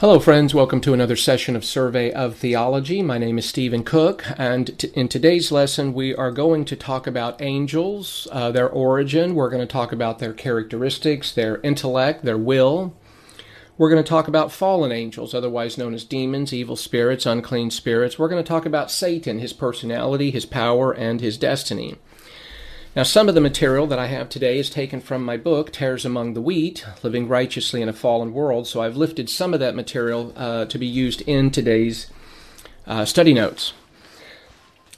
Hello, friends. Welcome to another session of Survey of Theology. My name is Stephen Cook, and t- in today's lesson, we are going to talk about angels, uh, their origin. We're going to talk about their characteristics, their intellect, their will. We're going to talk about fallen angels, otherwise known as demons, evil spirits, unclean spirits. We're going to talk about Satan, his personality, his power, and his destiny. Now, some of the material that I have today is taken from my book, Tares Among the Wheat Living Righteously in a Fallen World. So I've lifted some of that material uh, to be used in today's uh, study notes.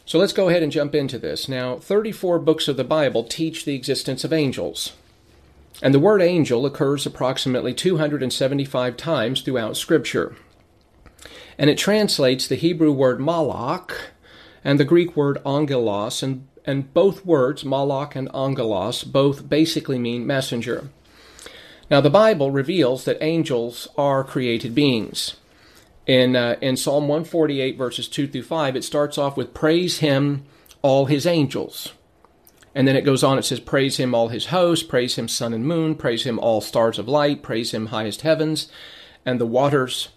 So let's go ahead and jump into this. Now, 34 books of the Bible teach the existence of angels. And the word angel occurs approximately 275 times throughout Scripture. And it translates the Hebrew word malach and the Greek word angelos, and and both words, malach and angelos, both basically mean messenger. Now, the Bible reveals that angels are created beings. In, uh, in Psalm 148, verses 2 through 5, it starts off with Praise him, all his angels. And then it goes on, it says, Praise him, all his hosts, praise him, sun and moon, praise him, all stars of light, praise him, highest heavens, and the waters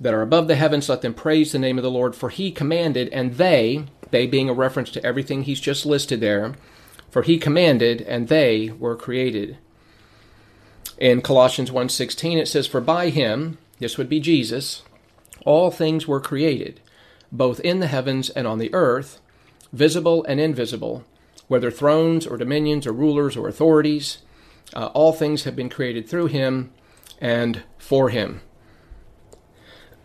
that are above the heavens, let them praise the name of the Lord, for he commanded, and they, they being a reference to everything he's just listed there, for he commanded and they were created. In Colossians 1:16 it says for by him, this would be Jesus, all things were created, both in the heavens and on the earth, visible and invisible, whether thrones or dominions or rulers or authorities, uh, all things have been created through him and for him.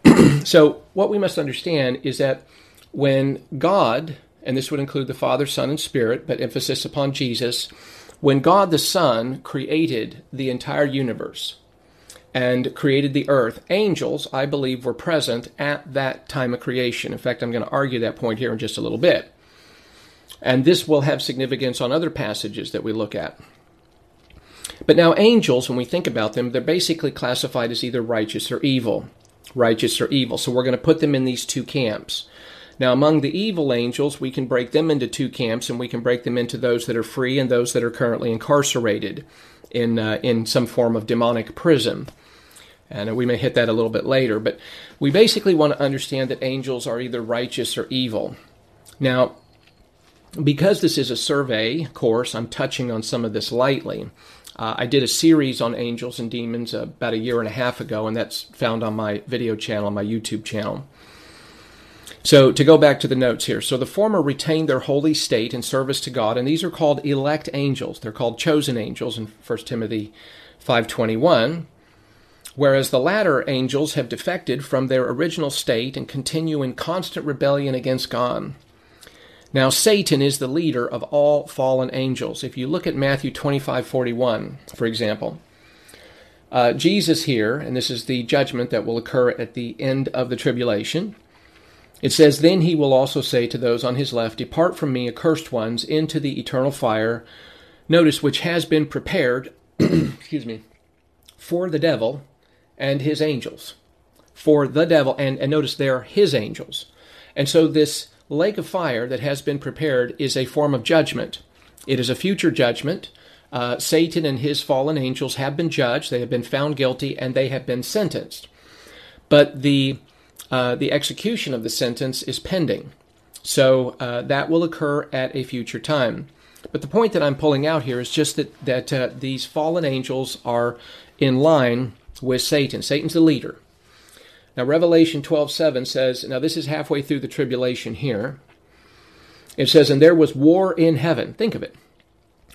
so, what we must understand is that when God, and this would include the Father, Son, and Spirit, but emphasis upon Jesus, when God the Son created the entire universe and created the earth, angels, I believe, were present at that time of creation. In fact, I'm going to argue that point here in just a little bit. And this will have significance on other passages that we look at. But now, angels, when we think about them, they're basically classified as either righteous or evil. Righteous or evil. So we're going to put them in these two camps. Now, among the evil angels, we can break them into two camps, and we can break them into those that are free and those that are currently incarcerated in uh, in some form of demonic prison. And we may hit that a little bit later, but we basically want to understand that angels are either righteous or evil. Now, because this is a survey course, I'm touching on some of this lightly. Uh, I did a series on angels and demons uh, about a year and a half ago, and that's found on my video channel, my YouTube channel. So, to go back to the notes here. So, the former retain their holy state in service to God, and these are called elect angels. They're called chosen angels in 1 Timothy 5:21. Whereas the latter angels have defected from their original state and continue in constant rebellion against God. Now, Satan is the leader of all fallen angels. If you look at Matthew 25:41, for example, uh, Jesus here, and this is the judgment that will occur at the end of the tribulation. It says, Then he will also say to those on his left, Depart from me, accursed ones, into the eternal fire. Notice, which has been prepared, excuse me, for the devil and his angels. For the devil, and, and notice they're his angels. And so this lake of fire that has been prepared is a form of judgment. It is a future judgment. Uh, Satan and his fallen angels have been judged, they have been found guilty, and they have been sentenced. But the uh, the execution of the sentence is pending. So uh, that will occur at a future time. But the point that I'm pulling out here is just that, that uh, these fallen angels are in line with Satan. Satan's the leader. Now, Revelation 12:7 says, now this is halfway through the tribulation here. It says, and there was war in heaven. Think of it.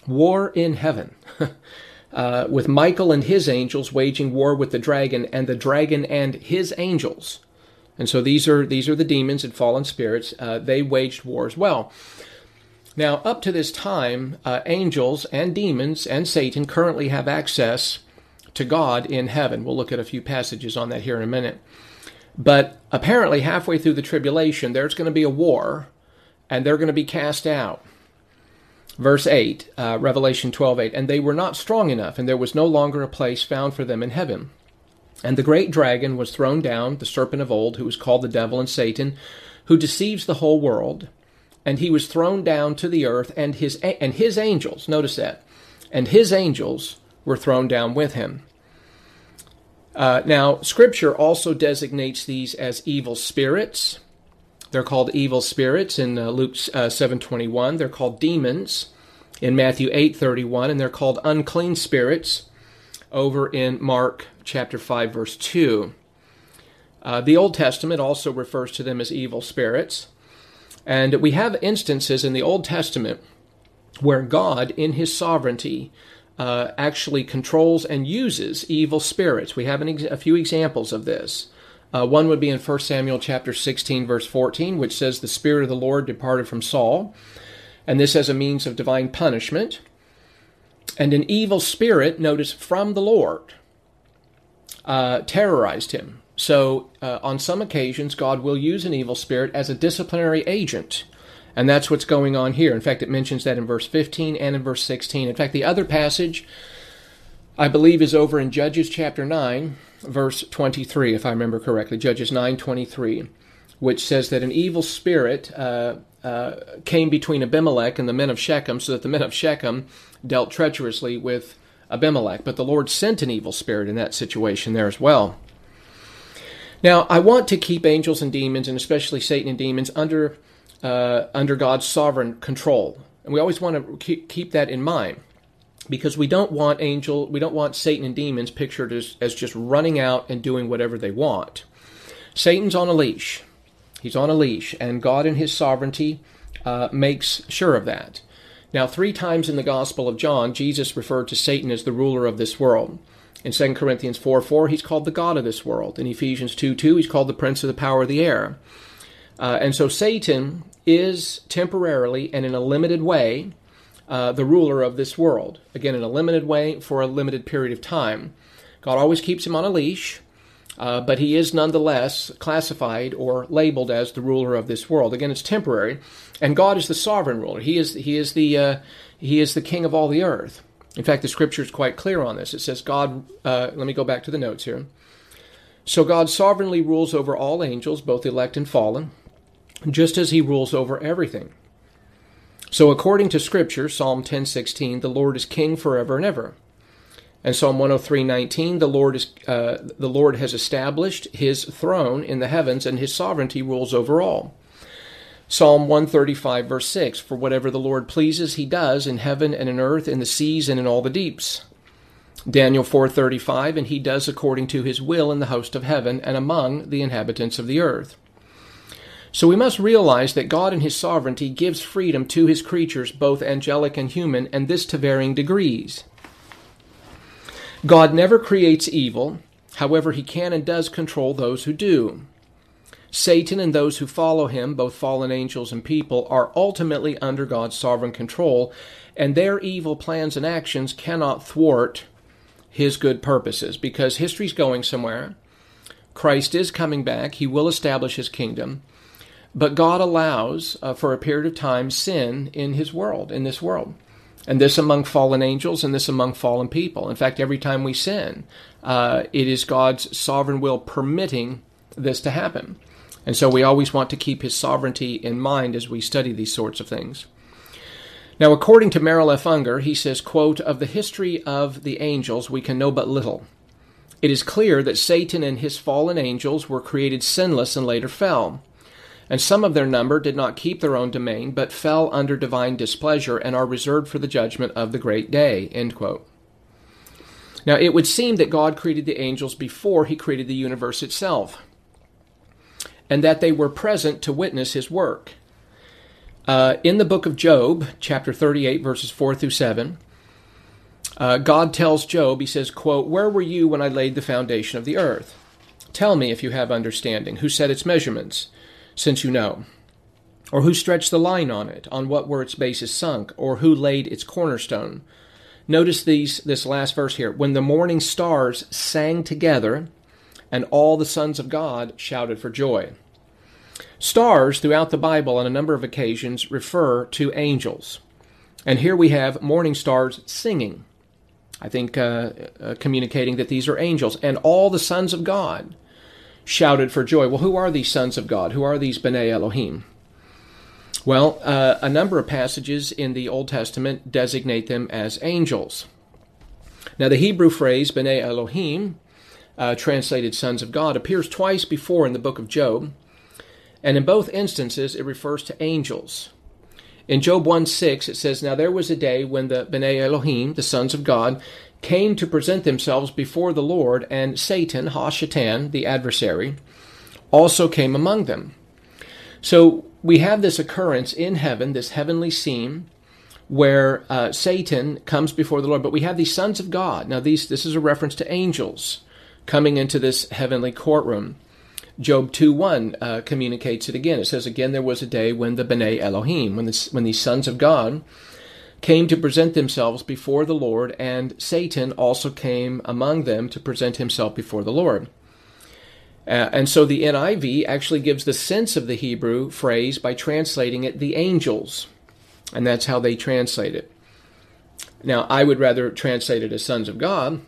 War in heaven. uh, with Michael and his angels waging war with the dragon, and the dragon and his angels. And so these are these are the demons and fallen spirits. Uh, they waged war as well. Now, up to this time, uh, angels and demons and Satan currently have access to God in heaven. We'll look at a few passages on that here in a minute. But apparently, halfway through the tribulation, there's going to be a war, and they're going to be cast out. Verse 8, uh, Revelation 12 8. And they were not strong enough, and there was no longer a place found for them in heaven. And the great dragon was thrown down, the serpent of old, who was called the devil and Satan, who deceives the whole world. And he was thrown down to the earth, and his and his angels. Notice that, and his angels were thrown down with him. Uh, now, Scripture also designates these as evil spirits. They're called evil spirits in uh, Luke uh, 7:21. They're called demons in Matthew 8:31, and they're called unclean spirits over in Mark chapter 5 verse 2. Uh, the Old Testament also refers to them as evil spirits. And we have instances in the Old Testament where God, in his sovereignty, uh, actually controls and uses evil spirits. We have ex- a few examples of this. Uh, one would be in 1 Samuel chapter 16, verse 14, which says, The Spirit of the Lord departed from Saul, and this as a means of divine punishment. And an evil spirit, notice, from the Lord, uh, terrorized him. So, uh, on some occasions, God will use an evil spirit as a disciplinary agent. And that's what's going on here. In fact, it mentions that in verse 15 and in verse 16. In fact, the other passage, I believe, is over in Judges chapter 9, verse 23, if I remember correctly. Judges 9 23, which says that an evil spirit uh, uh, came between Abimelech and the men of Shechem, so that the men of Shechem dealt treacherously with Abimelech. But the Lord sent an evil spirit in that situation there as well. Now, I want to keep angels and demons, and especially Satan and demons, under uh, under God's sovereign control, and we always want to keep that in mind because we don't want angel, we don't want Satan and demons pictured as, as just running out and doing whatever they want. Satan's on a leash. He's on a leash, and God, in His sovereignty, uh, makes sure of that. Now, three times in the Gospel of John, Jesus referred to Satan as the ruler of this world. In 2 Corinthians 4 4, he's called the God of this world. In Ephesians 2 2, he's called the prince of the power of the air. Uh, and so Satan is temporarily and in a limited way uh, the ruler of this world. Again, in a limited way for a limited period of time. God always keeps him on a leash, uh, but he is nonetheless classified or labeled as the ruler of this world. Again, it's temporary, and God is the sovereign ruler. He is he is the uh, he is the king of all the earth. In fact, the scripture is quite clear on this. It says, God, uh, let me go back to the notes here. So God sovereignly rules over all angels, both elect and fallen, just as he rules over everything. So according to scripture, Psalm 10:16, the Lord is king forever and ever. And Psalm 103:19, the Lord is uh, the Lord has established his throne in the heavens and his sovereignty rules over all. Psalm 135, verse 6 For whatever the Lord pleases, he does in heaven and in earth, in the seas and in all the deeps. Daniel 4:35 and he does according to his will in the host of heaven and among the inhabitants of the earth. So we must realize that God in his sovereignty gives freedom to his creatures both angelic and human and this to varying degrees. God never creates evil, however he can and does control those who do. Satan and those who follow him, both fallen angels and people, are ultimately under God's sovereign control, and their evil plans and actions cannot thwart his good purposes because history's going somewhere. Christ is coming back, he will establish his kingdom. But God allows, uh, for a period of time, sin in his world, in this world. And this among fallen angels and this among fallen people. In fact, every time we sin, uh, it is God's sovereign will permitting this to happen. And so we always want to keep his sovereignty in mind as we study these sorts of things. Now, according to Merrill F. Unger, he says, quote, Of the history of the angels, we can know but little. It is clear that Satan and his fallen angels were created sinless and later fell. And some of their number did not keep their own domain, but fell under divine displeasure and are reserved for the judgment of the great day. Now, it would seem that God created the angels before he created the universe itself and that they were present to witness his work. Uh, in the book of Job, chapter 38, verses 4 through 7, uh, God tells Job, he says, quote, Where were you when I laid the foundation of the earth? Tell me if you have understanding. Who set its measurements, since you know? Or who stretched the line on it? On what were its bases sunk? Or who laid its cornerstone? Notice these this last verse here. When the morning stars sang together, and all the sons of God shouted for joy. Stars throughout the Bible on a number of occasions refer to angels. And here we have morning stars singing. I think uh, uh, communicating that these are angels. And all the sons of God shouted for joy. Well, who are these sons of God? Who are these B'nai Elohim? Well, uh, a number of passages in the Old Testament designate them as angels. Now, the Hebrew phrase B'nai Elohim uh, translated sons of God, appears twice before in the book of Job, and in both instances it refers to angels. In Job 1 6, it says, Now there was a day when the B'nai Elohim, the sons of God, came to present themselves before the Lord, and Satan, Hashatan, the adversary, also came among them. So we have this occurrence in heaven, this heavenly scene, where uh, Satan comes before the Lord. But we have these sons of God. Now, these this is a reference to angels coming into this heavenly courtroom. Job 2 1 uh, communicates it again. It says, Again, there was a day when the B'nai Elohim, when, when these sons of God came to present themselves before the Lord, and Satan also came among them to present himself before the Lord. Uh, and so the NIV actually gives the sense of the Hebrew phrase by translating it the angels. And that's how they translate it. Now, I would rather translate it as sons of God.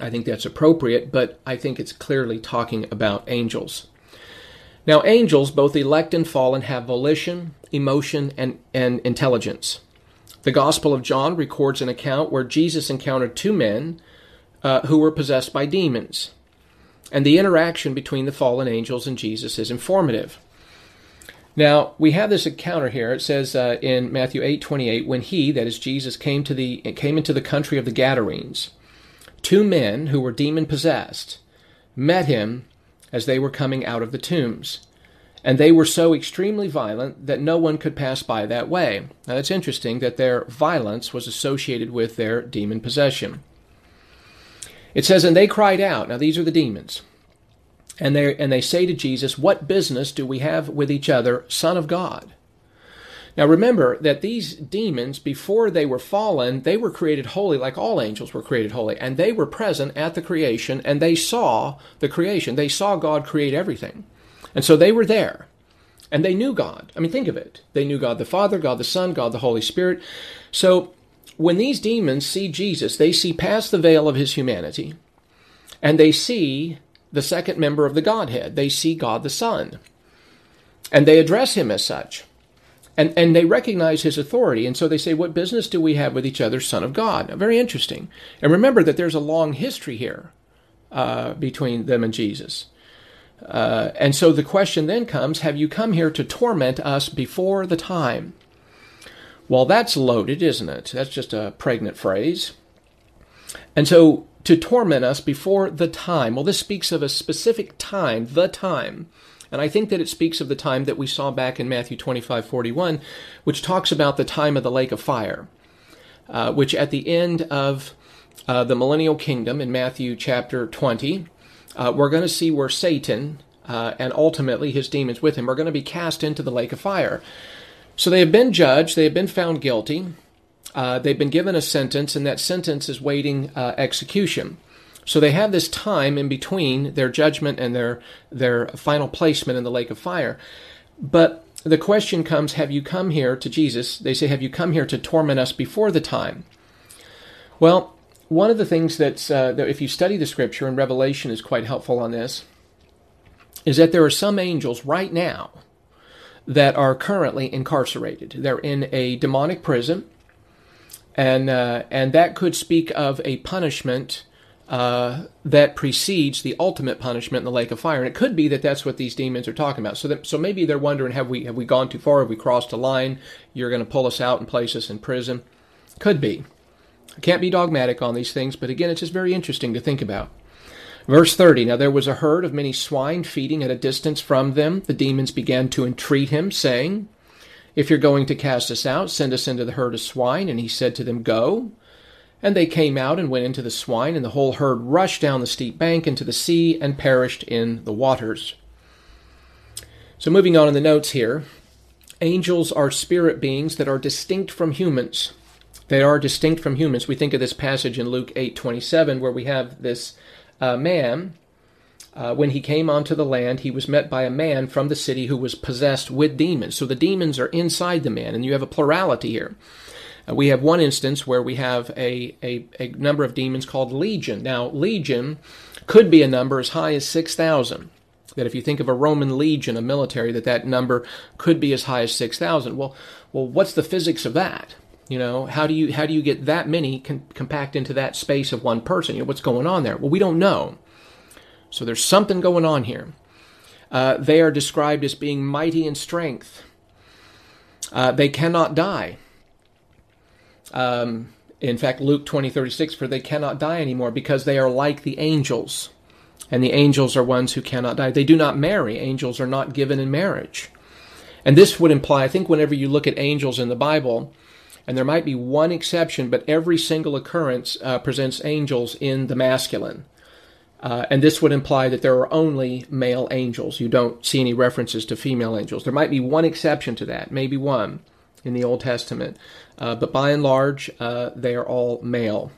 I think that's appropriate, but I think it's clearly talking about angels. Now, angels, both elect and fallen, have volition, emotion, and, and intelligence. The Gospel of John records an account where Jesus encountered two men uh, who were possessed by demons and the interaction between the fallen angels and Jesus is informative. Now, we have this encounter here. It says uh, in Matthew 8 28, when he, that is Jesus, came, to the, came into the country of the Gadarenes, two men who were demon possessed met him as they were coming out of the tombs. And they were so extremely violent that no one could pass by that way. Now, it's interesting that their violence was associated with their demon possession. It says, And they cried out. Now, these are the demons. And they, and they say to Jesus, What business do we have with each other, Son of God? Now remember that these demons, before they were fallen, they were created holy like all angels were created holy. And they were present at the creation and they saw the creation. They saw God create everything. And so they were there. And they knew God. I mean, think of it. They knew God the Father, God the Son, God the Holy Spirit. So when these demons see Jesus, they see past the veil of his humanity and they see the second member of the Godhead. They see God the Son. And they address him as such. And, and they recognize his authority. And so they say, What business do we have with each other, Son of God? Now, very interesting. And remember that there's a long history here uh, between them and Jesus. Uh, and so the question then comes Have you come here to torment us before the time? Well, that's loaded, isn't it? That's just a pregnant phrase. And so to torment us before the time. Well, this speaks of a specific time, the time. And I think that it speaks of the time that we saw back in Matthew 25 41, which talks about the time of the lake of fire, uh, which at the end of uh, the millennial kingdom in Matthew chapter 20, uh, we're going to see where Satan uh, and ultimately his demons with him are going to be cast into the lake of fire. So they have been judged, they have been found guilty, uh, they've been given a sentence, and that sentence is waiting uh, execution. So they have this time in between their judgment and their their final placement in the lake of fire. But the question comes: Have you come here to Jesus? They say, Have you come here to torment us before the time? Well, one of the things that's uh, that if you study the Scripture and Revelation is quite helpful on this, is that there are some angels right now that are currently incarcerated. They're in a demonic prison, and uh, and that could speak of a punishment uh, that precedes the ultimate punishment in the lake of fire. And it could be that that's what these demons are talking about. So that, so maybe they're wondering, have we have we gone too far? Have we crossed a line? You're going to pull us out and place us in prison? Could be. Can't be dogmatic on these things, but again, it's just very interesting to think about. Verse 30 Now there was a herd of many swine feeding at a distance from them. The demons began to entreat him, saying, If you're going to cast us out, send us into the herd of swine. And he said to them, Go. And they came out and went into the swine, and the whole herd rushed down the steep bank into the sea and perished in the waters. So, moving on in the notes here, angels are spirit beings that are distinct from humans. They are distinct from humans. We think of this passage in Luke 8:27 where we have this uh, man, uh, when he came onto the land, he was met by a man from the city who was possessed with demons. So the demons are inside the man, and you have a plurality here. Uh, we have one instance where we have a, a, a number of demons called legion. Now, legion could be a number as high as 6,000 that if you think of a Roman legion, a military, that that number could be as high as 6,000. Well, well, what's the physics of that? You know, how do you how do you get that many con- compact into that space of one person? You know, what's going on there? Well, we don't know. So there's something going on here. Uh, they are described as being mighty in strength. Uh, they cannot die. Um, in fact, Luke 20, 36, for they cannot die anymore because they are like the angels. And the angels are ones who cannot die. They do not marry. Angels are not given in marriage. And this would imply, I think, whenever you look at angels in the Bible, and there might be one exception, but every single occurrence uh, presents angels in the masculine. Uh, and this would imply that there are only male angels. You don't see any references to female angels. There might be one exception to that, maybe one in the Old Testament, uh, but by and large, uh, they are all male.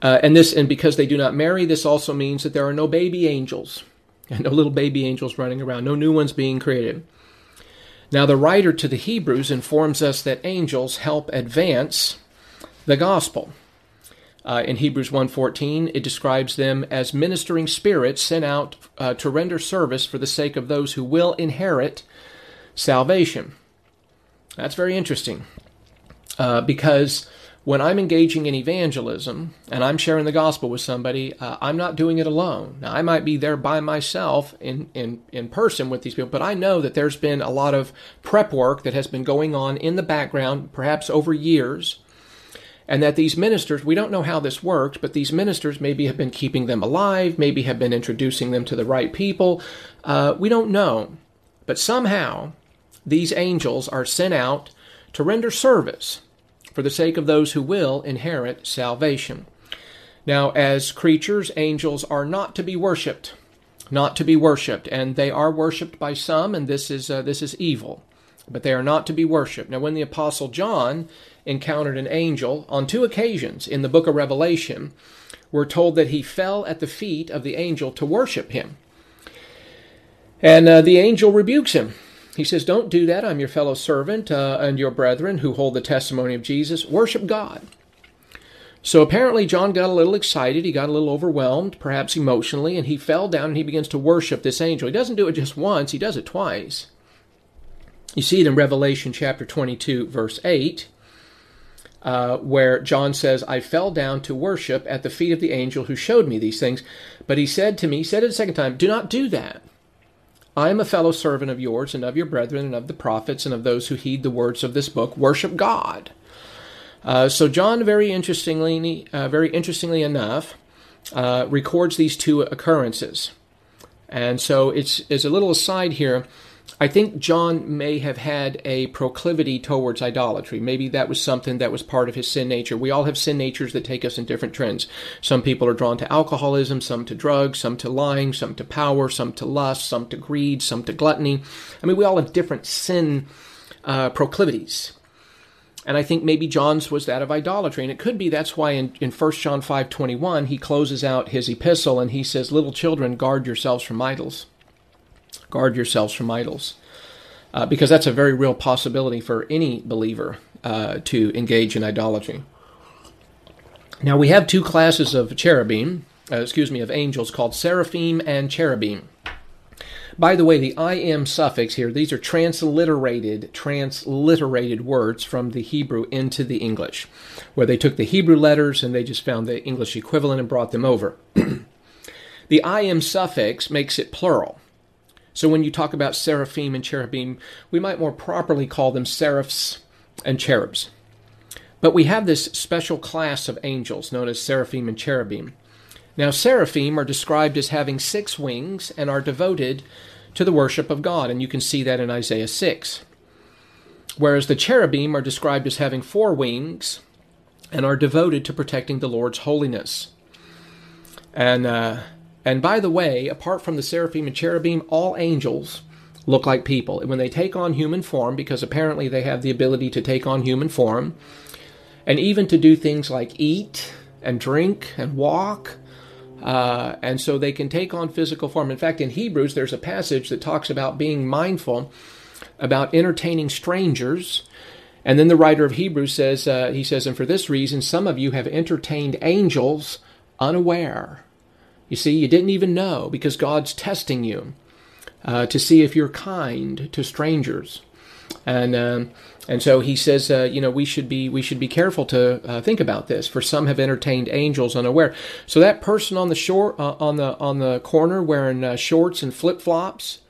Uh, and this, and because they do not marry, this also means that there are no baby angels, and no little baby angels running around, no new ones being created. Now, the writer to the Hebrews informs us that angels help advance the gospel. Uh, in Hebrews 1:14, it describes them as ministering spirits sent out uh, to render service for the sake of those who will inherit salvation. That's very interesting uh, because when I'm engaging in evangelism and I'm sharing the gospel with somebody, uh, I'm not doing it alone. Now, I might be there by myself in, in, in person with these people, but I know that there's been a lot of prep work that has been going on in the background, perhaps over years, and that these ministers, we don't know how this works, but these ministers maybe have been keeping them alive, maybe have been introducing them to the right people. Uh, we don't know. But somehow, these angels are sent out to render service for the sake of those who will inherit salvation. Now, as creatures, angels are not to be worshipped, not to be worshipped, and they are worshipped by some, and this is uh, this is evil. But they are not to be worshipped. Now, when the apostle John encountered an angel on two occasions in the book of Revelation, we're told that he fell at the feet of the angel to worship him. And uh, the angel rebukes him he says, Don't do that. I'm your fellow servant uh, and your brethren who hold the testimony of Jesus. Worship God. So apparently, John got a little excited. He got a little overwhelmed, perhaps emotionally, and he fell down and he begins to worship this angel. He doesn't do it just once, he does it twice. You see it in Revelation chapter 22, verse 8, uh, where John says, I fell down to worship at the feet of the angel who showed me these things. But he said to me, he said it a second time, Do not do that. I am a fellow servant of yours and of your brethren and of the prophets and of those who heed the words of this book. Worship God. Uh, so John, very interestingly, uh, very interestingly enough, uh, records these two occurrences, and so it's as a little aside here. I think John may have had a proclivity towards idolatry. Maybe that was something that was part of his sin nature. We all have sin natures that take us in different trends. Some people are drawn to alcoholism, some to drugs, some to lying, some to power, some to lust, some to greed, some to gluttony. I mean, we all have different sin uh, proclivities. And I think maybe John's was that of idolatry. And it could be that's why in, in 1 John 5.21 he closes out his epistle and he says, Little children, guard yourselves from idols. Guard yourselves from idols. Uh, because that's a very real possibility for any believer uh, to engage in idolatry. Now, we have two classes of cherubim, uh, excuse me, of angels called seraphim and cherubim. By the way, the im suffix here, these are transliterated, transliterated words from the Hebrew into the English, where they took the Hebrew letters and they just found the English equivalent and brought them over. the im suffix makes it plural. So when you talk about seraphim and cherubim, we might more properly call them seraphs and cherubs. But we have this special class of angels known as seraphim and cherubim. Now, seraphim are described as having six wings and are devoted to the worship of God, and you can see that in Isaiah 6. Whereas the cherubim are described as having four wings and are devoted to protecting the Lord's holiness. And uh, and by the way, apart from the seraphim and cherubim, all angels look like people. And when they take on human form, because apparently they have the ability to take on human form, and even to do things like eat and drink and walk, uh, and so they can take on physical form. In fact, in Hebrews, there's a passage that talks about being mindful about entertaining strangers. And then the writer of Hebrews says, uh, he says, and for this reason, some of you have entertained angels unaware. You see, you didn't even know because God's testing you uh, to see if you're kind to strangers. And um, And so he says, uh, you know, we should be we should be careful to uh, think about this. For some have entertained angels unaware. So that person on the short uh, on the on the corner wearing uh, shorts and flip flops,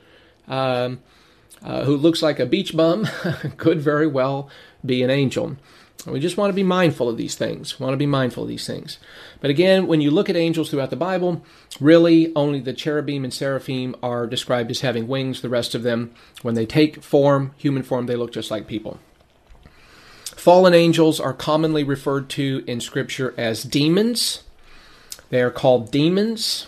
um, uh, who looks like a beach bum, could very well be an angel. We just want to be mindful of these things. We want to be mindful of these things. But again, when you look at angels throughout the Bible, really only the cherubim and seraphim are described as having wings. The rest of them, when they take form, human form, they look just like people. Fallen angels are commonly referred to in Scripture as demons. They are called demons.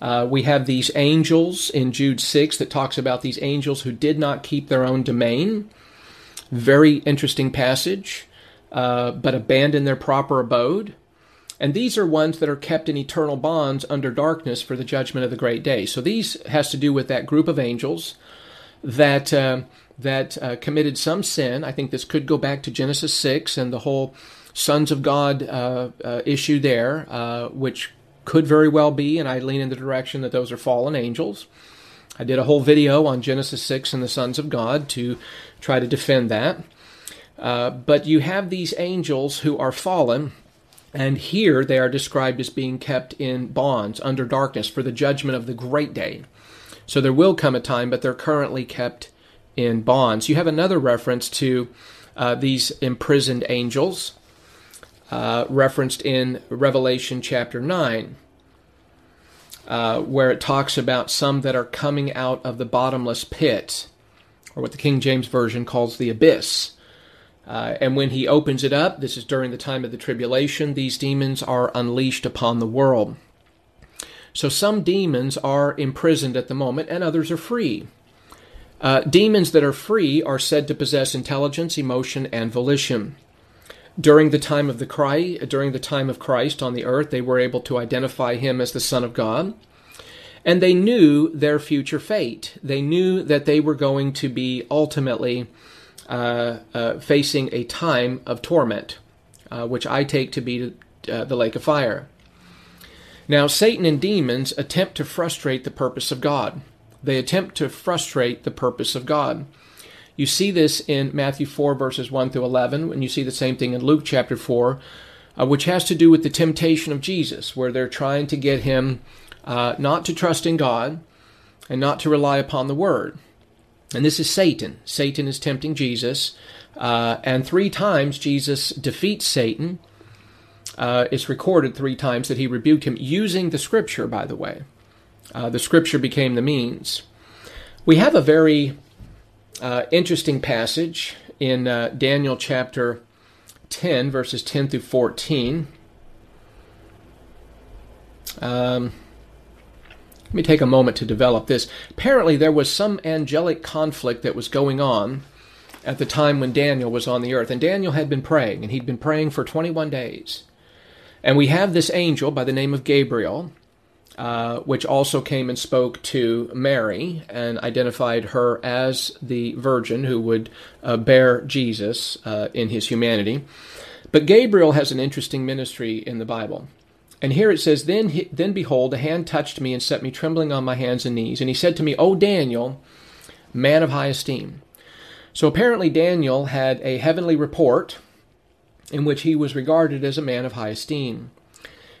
Uh, we have these angels in Jude 6 that talks about these angels who did not keep their own domain. Very interesting passage, uh, but abandon their proper abode. And these are ones that are kept in eternal bonds under darkness for the judgment of the great day. So these has to do with that group of angels that uh, that uh, committed some sin. I think this could go back to Genesis 6 and the whole sons of God uh, uh, issue there, which could very well be, and I lean in the direction that those are fallen angels. I did a whole video on Genesis 6 and the sons of God to try to defend that. Uh, but you have these angels who are fallen, and here they are described as being kept in bonds under darkness for the judgment of the great day. So there will come a time, but they're currently kept in bonds. You have another reference to uh, these imprisoned angels, uh, referenced in Revelation chapter 9, uh, where it talks about some that are coming out of the bottomless pit, or what the King James Version calls the abyss. Uh, and when he opens it up, this is during the time of the tribulation, these demons are unleashed upon the world. So some demons are imprisoned at the moment, and others are free. Uh, demons that are free are said to possess intelligence, emotion, and volition. During the time of the Christ, during the time of Christ on the earth, they were able to identify him as the Son of God, and they knew their future fate. They knew that they were going to be ultimately facing a time of torment, uh, which I take to be uh, the lake of fire. Now, Satan and demons attempt to frustrate the purpose of God. They attempt to frustrate the purpose of God. You see this in Matthew 4, verses 1 through 11, and you see the same thing in Luke chapter 4, uh, which has to do with the temptation of Jesus, where they're trying to get him uh, not to trust in God and not to rely upon the Word. And this is Satan. Satan is tempting Jesus, uh, and three times Jesus defeats Satan. Uh, it's recorded three times that he rebuked him using the Scripture, by the way. Uh, the scripture became the means. We have a very uh, interesting passage in uh, Daniel chapter 10, verses 10 through 14. Um, let me take a moment to develop this. Apparently, there was some angelic conflict that was going on at the time when Daniel was on the earth. And Daniel had been praying, and he'd been praying for 21 days. And we have this angel by the name of Gabriel uh, which also came and spoke to Mary and identified her as the virgin who would uh, bear Jesus uh, in his humanity. But Gabriel has an interesting ministry in the Bible. And here it says, then, he, then behold, a hand touched me and set me trembling on my hands and knees. And he said to me, O Daniel, man of high esteem. So apparently, Daniel had a heavenly report in which he was regarded as a man of high esteem.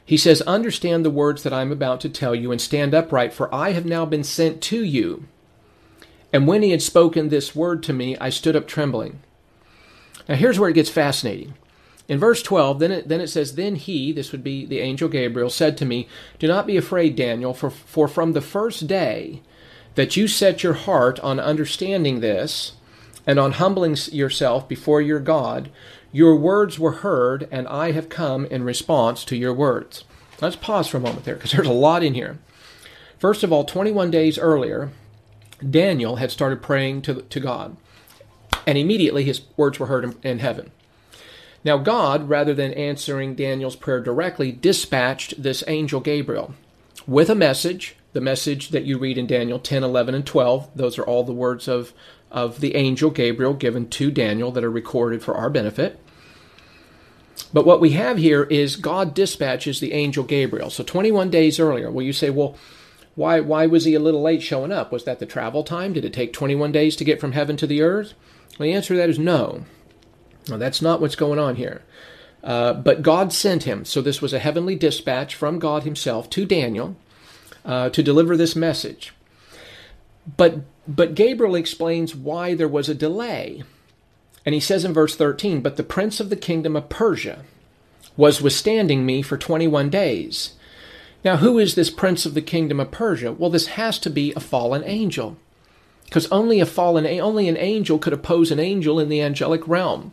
He says, Understand the words that I am about to tell you and stand upright, for I have now been sent to you. And when he had spoken this word to me, I stood up trembling. Now here's where it gets fascinating. In verse 12, then it, then it says, Then he, this would be the angel Gabriel, said to me, Do not be afraid, Daniel, for, for from the first day that you set your heart on understanding this and on humbling yourself before your God, your words were heard, and I have come in response to your words. Let's pause for a moment there because there's a lot in here. First of all, 21 days earlier, Daniel had started praying to, to God, and immediately his words were heard in, in heaven. Now, God, rather than answering Daniel's prayer directly, dispatched this angel Gabriel with a message, the message that you read in Daniel 10, 11, and 12. Those are all the words of, of the angel Gabriel given to Daniel that are recorded for our benefit. But what we have here is God dispatches the angel Gabriel. So 21 days earlier, well, you say, well, why, why was he a little late showing up? Was that the travel time? Did it take 21 days to get from heaven to the earth? Well, the answer to that is no. Now, that's not what's going on here. Uh, but God sent him. So this was a heavenly dispatch from God Himself to Daniel uh, to deliver this message. But but Gabriel explains why there was a delay. And he says in verse 13, But the prince of the kingdom of Persia was withstanding me for 21 days. Now, who is this prince of the kingdom of Persia? Well, this has to be a fallen angel. Because only a fallen, only an angel could oppose an angel in the angelic realm.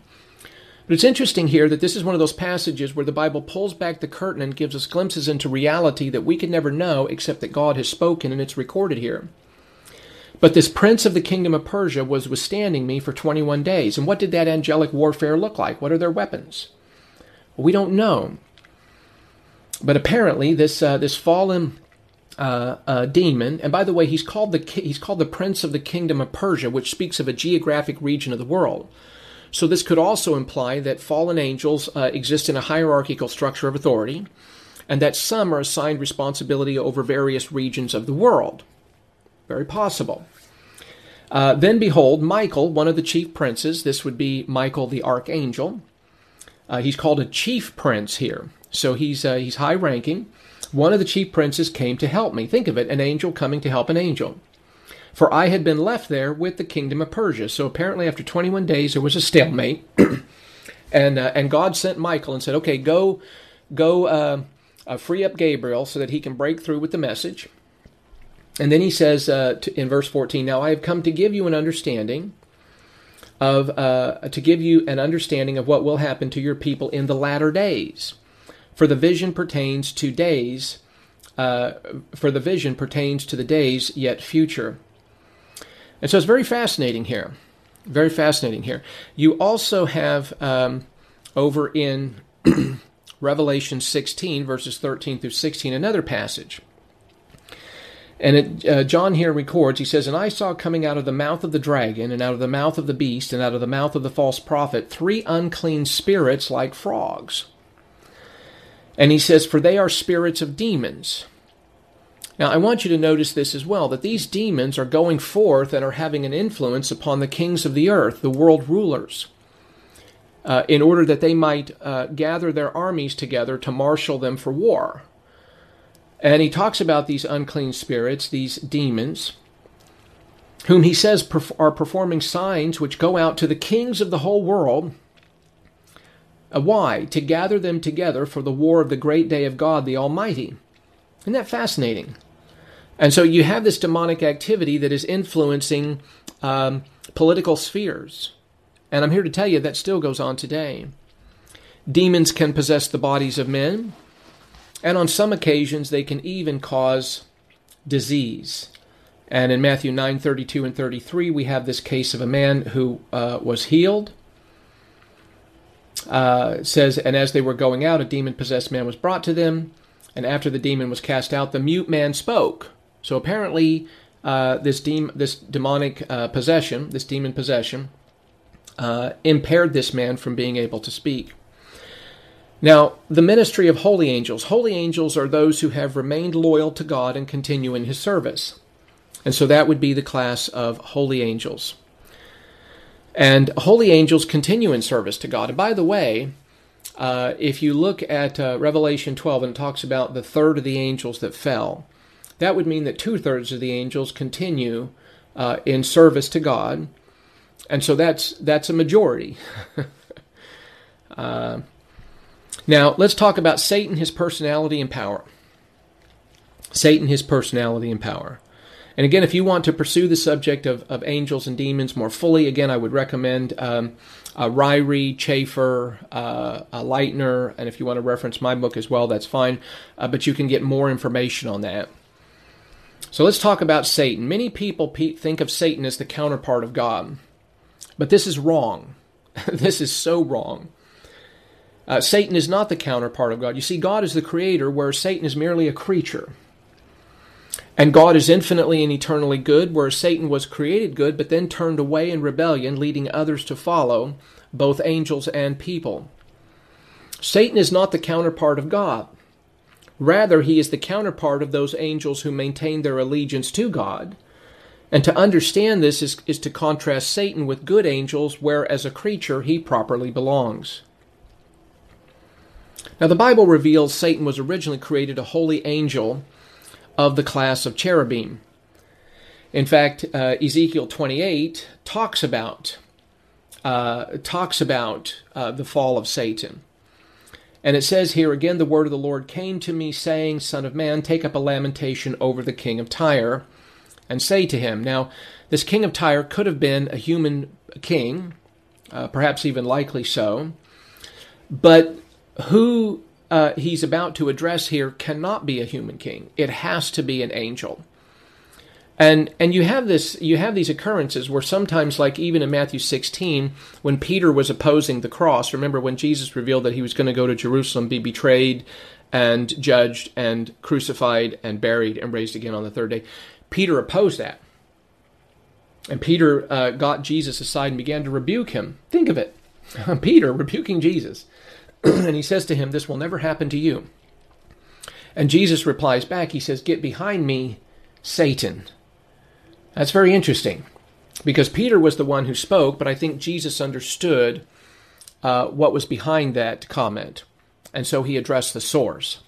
But it's interesting here that this is one of those passages where the Bible pulls back the curtain and gives us glimpses into reality that we can never know except that God has spoken and it's recorded here. But this prince of the kingdom of Persia was withstanding me for 21 days. And what did that angelic warfare look like? What are their weapons? We don't know. But apparently, this uh, this fallen uh, uh, demon, and by the way, he's called the he's called the prince of the kingdom of Persia, which speaks of a geographic region of the world. So this could also imply that fallen angels uh, exist in a hierarchical structure of authority, and that some are assigned responsibility over various regions of the world. Very possible. Uh, then behold, Michael, one of the chief princes, this would be Michael the archangel. Uh, he's called a chief prince here, so he's uh, he's high ranking. One of the chief princes came to help me. Think of it, an angel coming to help an angel. For I had been left there with the kingdom of Persia. So apparently, after 21 days, there was a stalemate, and uh, and God sent Michael and said, "Okay, go, go, uh, uh, free up Gabriel so that he can break through with the message." And then he says uh, to, in verse 14, Now I have come to give you an understanding of, uh, to give you an understanding of what will happen to your people in the latter days. For the vision pertains to days, uh, for the vision pertains to the days yet future. And so it's very fascinating here. Very fascinating here. You also have um, over in Revelation 16, verses 13 through 16, another passage and it, uh, John here records, he says, And I saw coming out of the mouth of the dragon, and out of the mouth of the beast, and out of the mouth of the false prophet, three unclean spirits like frogs. And he says, For they are spirits of demons. Now, I want you to notice this as well that these demons are going forth and are having an influence upon the kings of the earth, the world rulers, uh, in order that they might uh, gather their armies together to marshal them for war. And he talks about these unclean spirits, these demons, whom he says are performing signs which go out to the kings of the whole world. Uh, why? To gather them together for the war of the great day of God the Almighty. Isn't that fascinating? And so you have this demonic activity that is influencing um, political spheres. And I'm here to tell you that still goes on today. Demons can possess the bodies of men, and on some occasions, they can even cause disease. And in Matthew 9 32 and 33, we have this case of a man who uh, was healed. Uh, says, And as they were going out, a demon possessed man was brought to them. And after the demon was cast out, the mute man spoke. So apparently, uh, this, de- this demonic uh, possession, this demon possession, uh, impaired this man from being able to speak. Now, the ministry of holy angels. Holy angels are those who have remained loyal to God and continue in his service. And so that would be the class of holy angels. And holy angels continue in service to God. And by the way, uh, if you look at uh, Revelation 12 and it talks about the third of the angels that fell, that would mean that two thirds of the angels continue uh, in service to God. And so that's, that's a majority. Uh, now, let's talk about Satan, his personality, and power. Satan, his personality, and power. And again, if you want to pursue the subject of, of angels and demons more fully, again, I would recommend um, uh, Ryrie, Chafer, uh, uh, Lightner, and if you want to reference my book as well, that's fine. Uh, but you can get more information on that. So let's talk about Satan. Many people pe- think of Satan as the counterpart of God, but this is wrong. this is so wrong. Uh, Satan is not the counterpart of God. You see, God is the creator, where Satan is merely a creature. And God is infinitely and eternally good, where Satan was created good, but then turned away in rebellion, leading others to follow, both angels and people. Satan is not the counterpart of God. Rather, he is the counterpart of those angels who maintain their allegiance to God And to understand this is, is to contrast Satan with good angels, where as a creature he properly belongs. Now, the Bible reveals Satan was originally created a holy angel of the class of cherubim. In fact, uh, Ezekiel 28 talks about uh, talks about uh, the fall of Satan. And it says here again, the word of the Lord came to me, saying, Son of man, take up a lamentation over the king of Tyre, and say to him. Now, this king of Tyre could have been a human king, uh, perhaps even likely so, but who uh, he's about to address here cannot be a human king. It has to be an angel. And and you have this you have these occurrences where sometimes like even in Matthew 16 when Peter was opposing the cross remember when Jesus revealed that he was going to go to Jerusalem be betrayed and judged and crucified and buried and raised again on the third day. Peter opposed that. And Peter uh, got Jesus aside and began to rebuke him. Think of it. Peter rebuking Jesus. And he says to him this will never happen to you. And Jesus replies back he says get behind me Satan that's very interesting because Peter was the one who spoke, but I think Jesus understood uh, what was behind that comment. And so he addressed the source,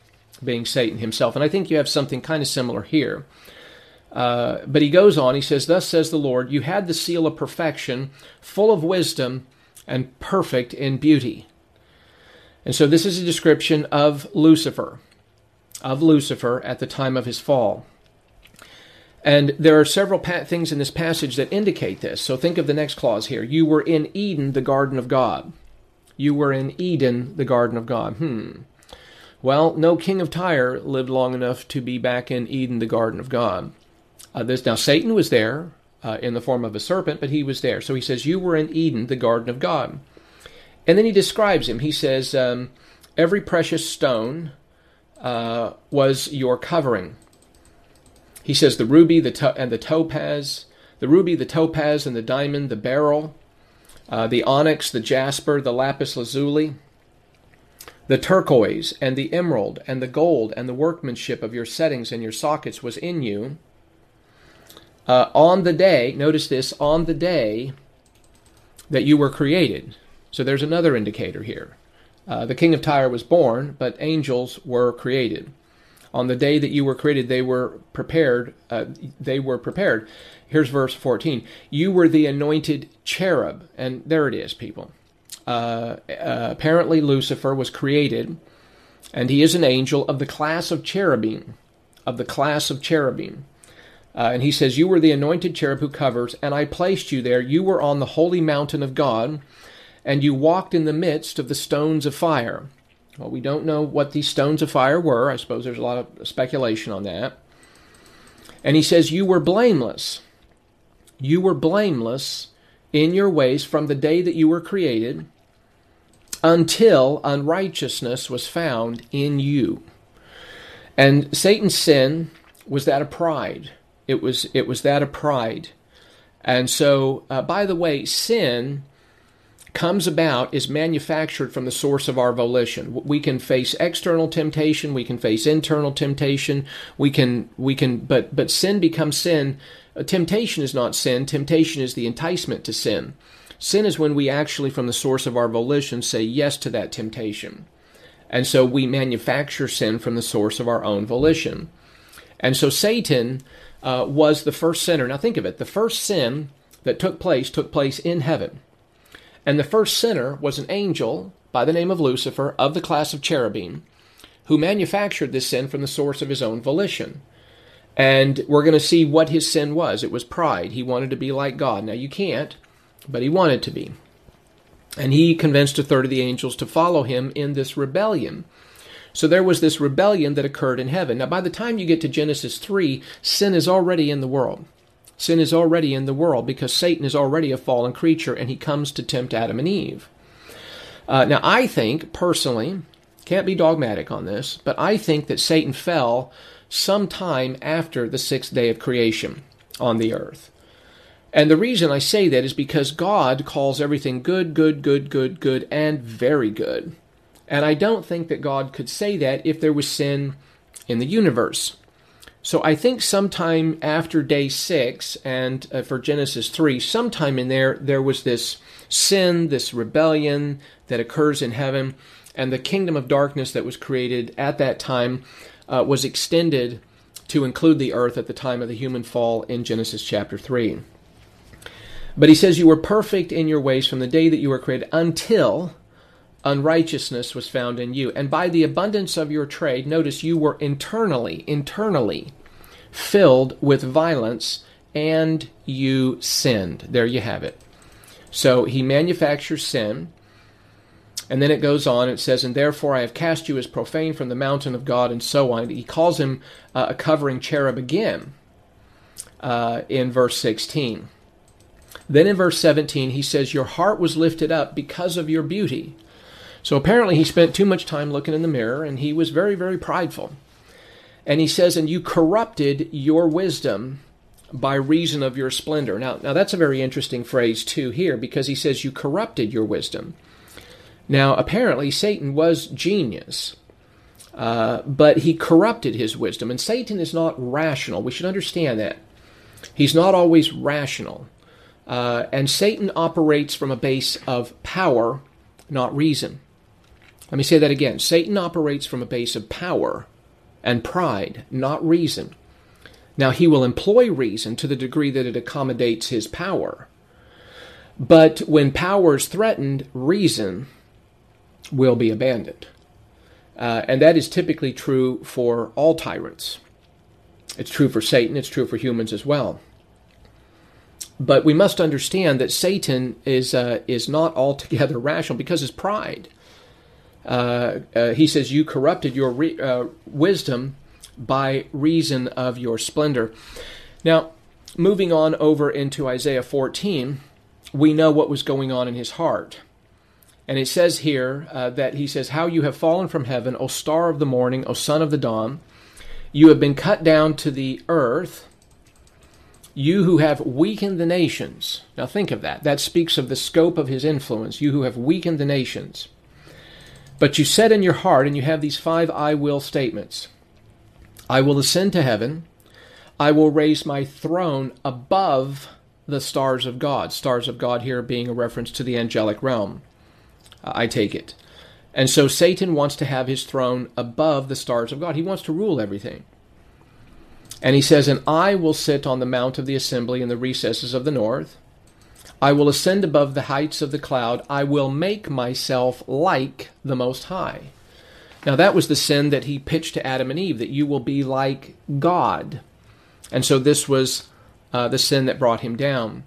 being Satan himself. And I think you have something kind of similar here. Uh, but he goes on, he says, Thus says the Lord, you had the seal of perfection, full of wisdom, and perfect in beauty. And so this is a description of Lucifer, of Lucifer at the time of his fall. And there are several pa- things in this passage that indicate this. So think of the next clause here. You were in Eden, the garden of God. You were in Eden, the garden of God. Hmm. Well, no king of Tyre lived long enough to be back in Eden, the garden of God. Uh, this, now, Satan was there uh, in the form of a serpent, but he was there. So he says, You were in Eden, the garden of God. And then he describes him. He says, um, Every precious stone uh, was your covering. He says the ruby the to- and the topaz, the ruby, the topaz, and the diamond, the beryl, uh, the onyx, the jasper, the lapis lazuli, the turquoise, and the emerald, and the gold, and the workmanship of your settings and your sockets was in you. Uh, on the day, notice this, on the day that you were created. So there's another indicator here. Uh, the king of Tyre was born, but angels were created on the day that you were created they were prepared uh, they were prepared. Here's verse 14 you were the anointed cherub. And there it is people. Uh, uh, apparently lucifer was created and he is an angel of the class of cherubim of the class of cherubim. Uh, and he says you were the anointed cherub who covers and i placed you there. You were on the holy mountain of god and you walked in the midst of the stones of fire well, we don't know what these stones of fire were. I suppose there's a lot of speculation on that. And he says, You were blameless. You were blameless in your ways from the day that you were created until unrighteousness was found in you. And Satan's sin was that of pride. It was it was that of pride. And so, uh, by the way, sin comes about is manufactured from the source of our volition. We can face external temptation, we can face internal temptation, we can we can but but sin becomes sin. Uh, temptation is not sin, temptation is the enticement to sin. Sin is when we actually from the source of our volition say yes to that temptation. And so we manufacture sin from the source of our own volition. And so Satan uh, was the first sinner. Now think of it. The first sin that took place took place in heaven. And the first sinner was an angel by the name of Lucifer of the class of cherubim who manufactured this sin from the source of his own volition. And we're going to see what his sin was. It was pride. He wanted to be like God. Now, you can't, but he wanted to be. And he convinced a third of the angels to follow him in this rebellion. So there was this rebellion that occurred in heaven. Now, by the time you get to Genesis 3, sin is already in the world. Sin is already in the world because Satan is already a fallen creature and he comes to tempt Adam and Eve. Uh, now, I think, personally, can't be dogmatic on this, but I think that Satan fell sometime after the sixth day of creation on the earth. And the reason I say that is because God calls everything good, good, good, good, good, and very good. And I don't think that God could say that if there was sin in the universe. So I think sometime after day six, and uh, for Genesis 3, sometime in there, there was this sin, this rebellion that occurs in heaven, and the kingdom of darkness that was created at that time uh, was extended to include the earth at the time of the human fall in Genesis chapter 3. But he says, You were perfect in your ways from the day that you were created until unrighteousness was found in you. And by the abundance of your trade, notice you were internally, internally filled with violence and you sinned. There you have it. So he manufactures sin. And then it goes on, it says, And therefore I have cast you as profane from the mountain of God, and so on. He calls him uh, a covering cherub again uh, in verse 16. Then in verse 17, he says, Your heart was lifted up because of your beauty. So apparently he spent too much time looking in the mirror and he was very, very prideful. And he says, And you corrupted your wisdom by reason of your splendor. Now, now that's a very interesting phrase, too, here, because he says, You corrupted your wisdom. Now, apparently, Satan was genius, uh, but he corrupted his wisdom. And Satan is not rational. We should understand that. He's not always rational. Uh, and Satan operates from a base of power, not reason. Let me say that again. Satan operates from a base of power and pride, not reason. Now, he will employ reason to the degree that it accommodates his power. But when power is threatened, reason will be abandoned. Uh, and that is typically true for all tyrants. It's true for Satan, it's true for humans as well. But we must understand that Satan is, uh, is not altogether rational because his pride. Uh, uh, he says, You corrupted your re- uh, wisdom by reason of your splendor. Now, moving on over into Isaiah 14, we know what was going on in his heart. And it says here uh, that he says, How you have fallen from heaven, O star of the morning, O son of the dawn. You have been cut down to the earth, you who have weakened the nations. Now think of that. That speaks of the scope of his influence. You who have weakened the nations. But you said in your heart, and you have these five I will statements I will ascend to heaven. I will raise my throne above the stars of God. Stars of God here being a reference to the angelic realm. Uh, I take it. And so Satan wants to have his throne above the stars of God. He wants to rule everything. And he says, And I will sit on the mount of the assembly in the recesses of the north. I will ascend above the heights of the cloud. I will make myself like the Most High. Now, that was the sin that he pitched to Adam and Eve, that you will be like God. And so this was uh, the sin that brought him down.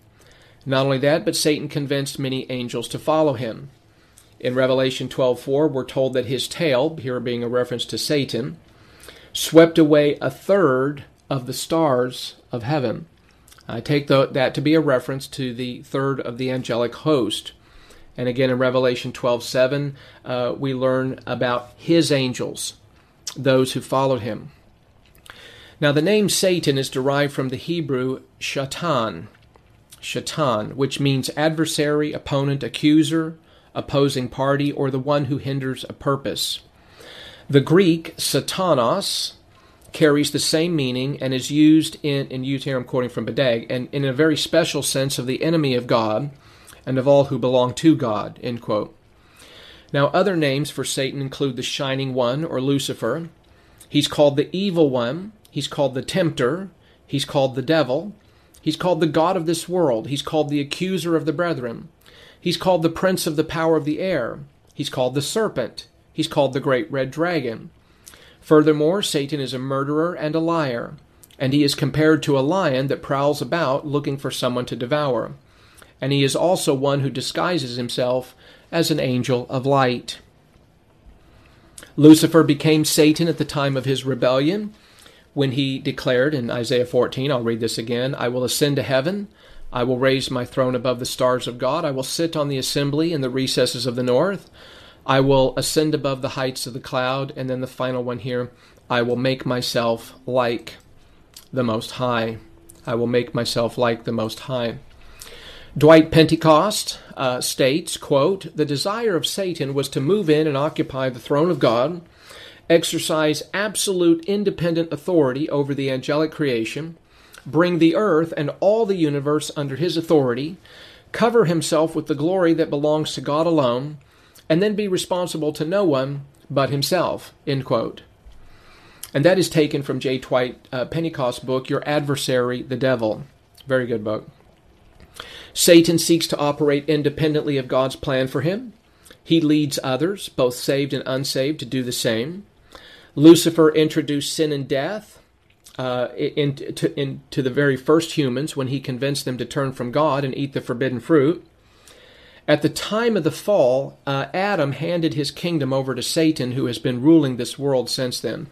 Not only that, but Satan convinced many angels to follow him. In Revelation 12:4, we're told that his tail, here being a reference to Satan, swept away a third of the stars of heaven. I take the, that to be a reference to the third of the angelic host. And again, in Revelation 12:7, uh, we learn about his angels, those who followed him. Now, the name Satan is derived from the Hebrew shatan, shatan, which means adversary, opponent, accuser, opposing party, or the one who hinders a purpose. The Greek satanos carries the same meaning and is used in, and used here I'm quoting from BDAG, and in a very special sense of the enemy of God and of all who belong to God, end quote. Now, other names for Satan include the Shining One or Lucifer. He's called the Evil One. He's called the Tempter. He's called the Devil. He's called the God of this world. He's called the Accuser of the Brethren. He's called the Prince of the Power of the Air. He's called the Serpent. He's called the Great Red Dragon. Furthermore, Satan is a murderer and a liar, and he is compared to a lion that prowls about looking for someone to devour. And he is also one who disguises himself as an angel of light. Lucifer became Satan at the time of his rebellion when he declared in Isaiah 14, I'll read this again I will ascend to heaven. I will raise my throne above the stars of God. I will sit on the assembly in the recesses of the north. I will ascend above the heights of the cloud. And then the final one here I will make myself like the Most High. I will make myself like the Most High. Dwight Pentecost uh, states, quote, The desire of Satan was to move in and occupy the throne of God exercise absolute independent authority over the angelic creation, bring the earth and all the universe under his authority, cover himself with the glory that belongs to God alone, and then be responsible to no one but himself. End quote. And that is taken from J. Dwight uh, Pentecost book, Your Adversary, the Devil. Very good book. Satan seeks to operate independently of God's plan for him. He leads others, both saved and unsaved, to do the same. Lucifer introduced sin and death uh, into, into the very first humans when he convinced them to turn from God and eat the forbidden fruit. At the time of the fall, uh, Adam handed his kingdom over to Satan, who has been ruling this world since then.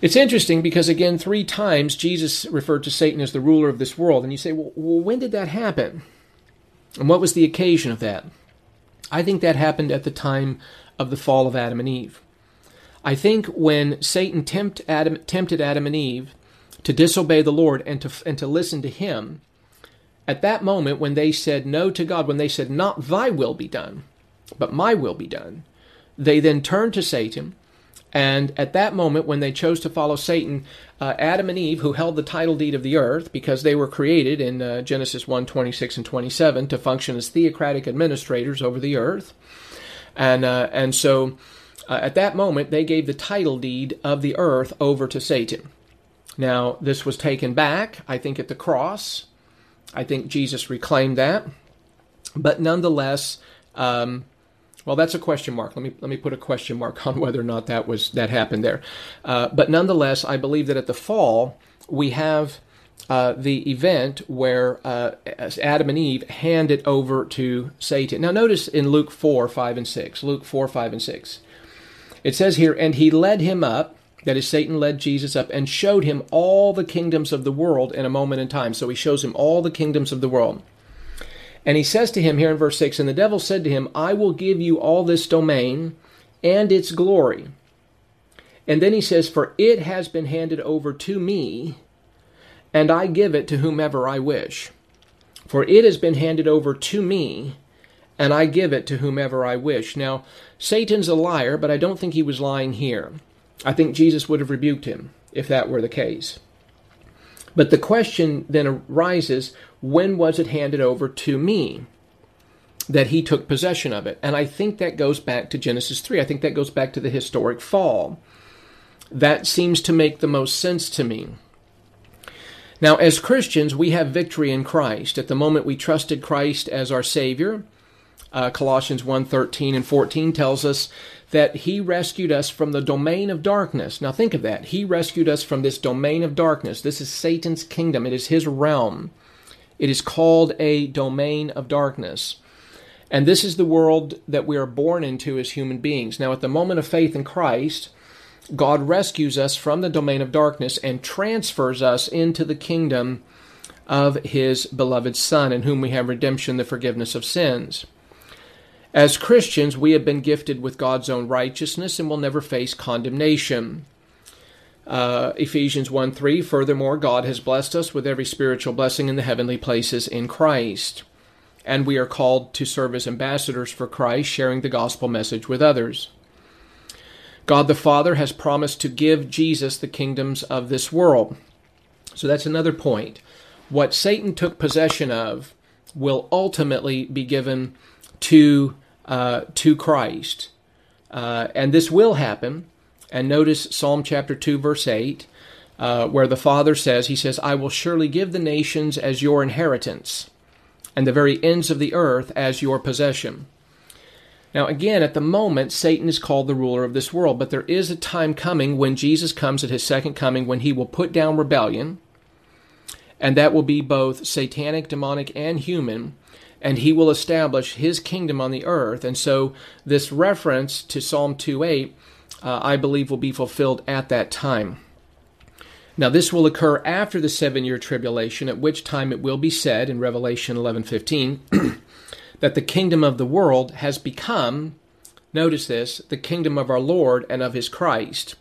It's interesting because, again, three times Jesus referred to Satan as the ruler of this world. And you say, well, when did that happen? And what was the occasion of that? I think that happened at the time of the fall of Adam and Eve. I think when Satan tempt Adam, tempted Adam and Eve to disobey the Lord and to, and to listen to him, at that moment when they said no to God, when they said, Not thy will be done, but my will be done, they then turned to Satan. And at that moment, when they chose to follow Satan, uh, Adam and Eve, who held the title deed of the earth, because they were created in uh, Genesis 1 26 and 27 to function as theocratic administrators over the earth. And, uh, and so uh, at that moment, they gave the title deed of the earth over to Satan. Now, this was taken back, I think, at the cross. I think Jesus reclaimed that. But nonetheless, um, well, that's a question mark. Let me let me put a question mark on whether or not that was that happened there. Uh, but nonetheless, I believe that at the fall we have uh, the event where uh, Adam and Eve hand it over to Satan. Now, notice in Luke four, five, and six. Luke four, five, and six. It says here, and he led him up, that is, Satan led Jesus up, and showed him all the kingdoms of the world in a moment in time. So he shows him all the kingdoms of the world. And he says to him here in verse 6 And the devil said to him, I will give you all this domain and its glory. And then he says, For it has been handed over to me, and I give it to whomever I wish. For it has been handed over to me, and I give it to whomever I wish. Now, Satan's a liar, but I don't think he was lying here. I think Jesus would have rebuked him if that were the case. But the question then arises when was it handed over to me? That he took possession of it. And I think that goes back to Genesis 3. I think that goes back to the historic fall. That seems to make the most sense to me. Now, as Christians, we have victory in Christ. At the moment we trusted Christ as our Savior, uh, Colossians 1 13 and 14 tells us that he rescued us from the domain of darkness. Now think of that. He rescued us from this domain of darkness. This is Satan's kingdom, it is his realm. It is called a domain of darkness. And this is the world that we are born into as human beings. Now, at the moment of faith in Christ, God rescues us from the domain of darkness and transfers us into the kingdom of his beloved Son, in whom we have redemption, the forgiveness of sins. As Christians, we have been gifted with God's own righteousness and will never face condemnation. Uh, Ephesians 1 3, furthermore, God has blessed us with every spiritual blessing in the heavenly places in Christ. And we are called to serve as ambassadors for Christ, sharing the gospel message with others. God the Father has promised to give Jesus the kingdoms of this world. So that's another point. What Satan took possession of will ultimately be given to uh, to Christ. Uh, and this will happen. And notice Psalm chapter 2, verse 8, uh, where the Father says, He says, I will surely give the nations as your inheritance, and the very ends of the earth as your possession. Now, again, at the moment, Satan is called the ruler of this world, but there is a time coming when Jesus comes at his second coming when he will put down rebellion, and that will be both satanic, demonic, and human, and he will establish his kingdom on the earth. And so this reference to Psalm 2:8 uh, I believe will be fulfilled at that time. Now this will occur after the 7-year tribulation at which time it will be said in Revelation 11:15 that the kingdom of the world has become notice this the kingdom of our Lord and of his Christ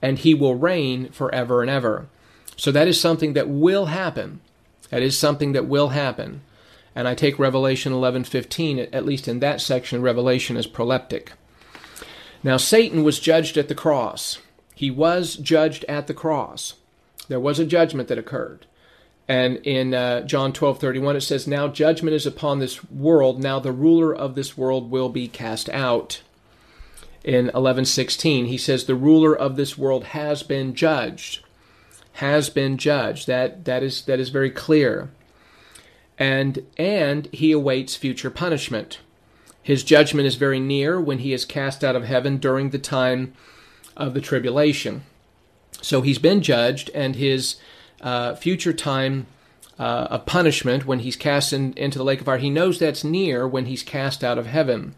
and he will reign forever and ever. So that is something that will happen. That is something that will happen and I take Revelation 11:15 at least in that section Revelation as proleptic. Now, Satan was judged at the cross. He was judged at the cross. There was a judgment that occurred. And in uh, John 12:31 it says, Now judgment is upon this world. Now the ruler of this world will be cast out. In 11:16 he says, The ruler of this world has been judged. Has been judged. That, that, is, that is very clear. And, and he awaits future punishment. His judgment is very near when he is cast out of heaven during the time of the tribulation. So he's been judged, and his uh, future time uh, of punishment when he's cast in, into the lake of fire, he knows that's near when he's cast out of heaven,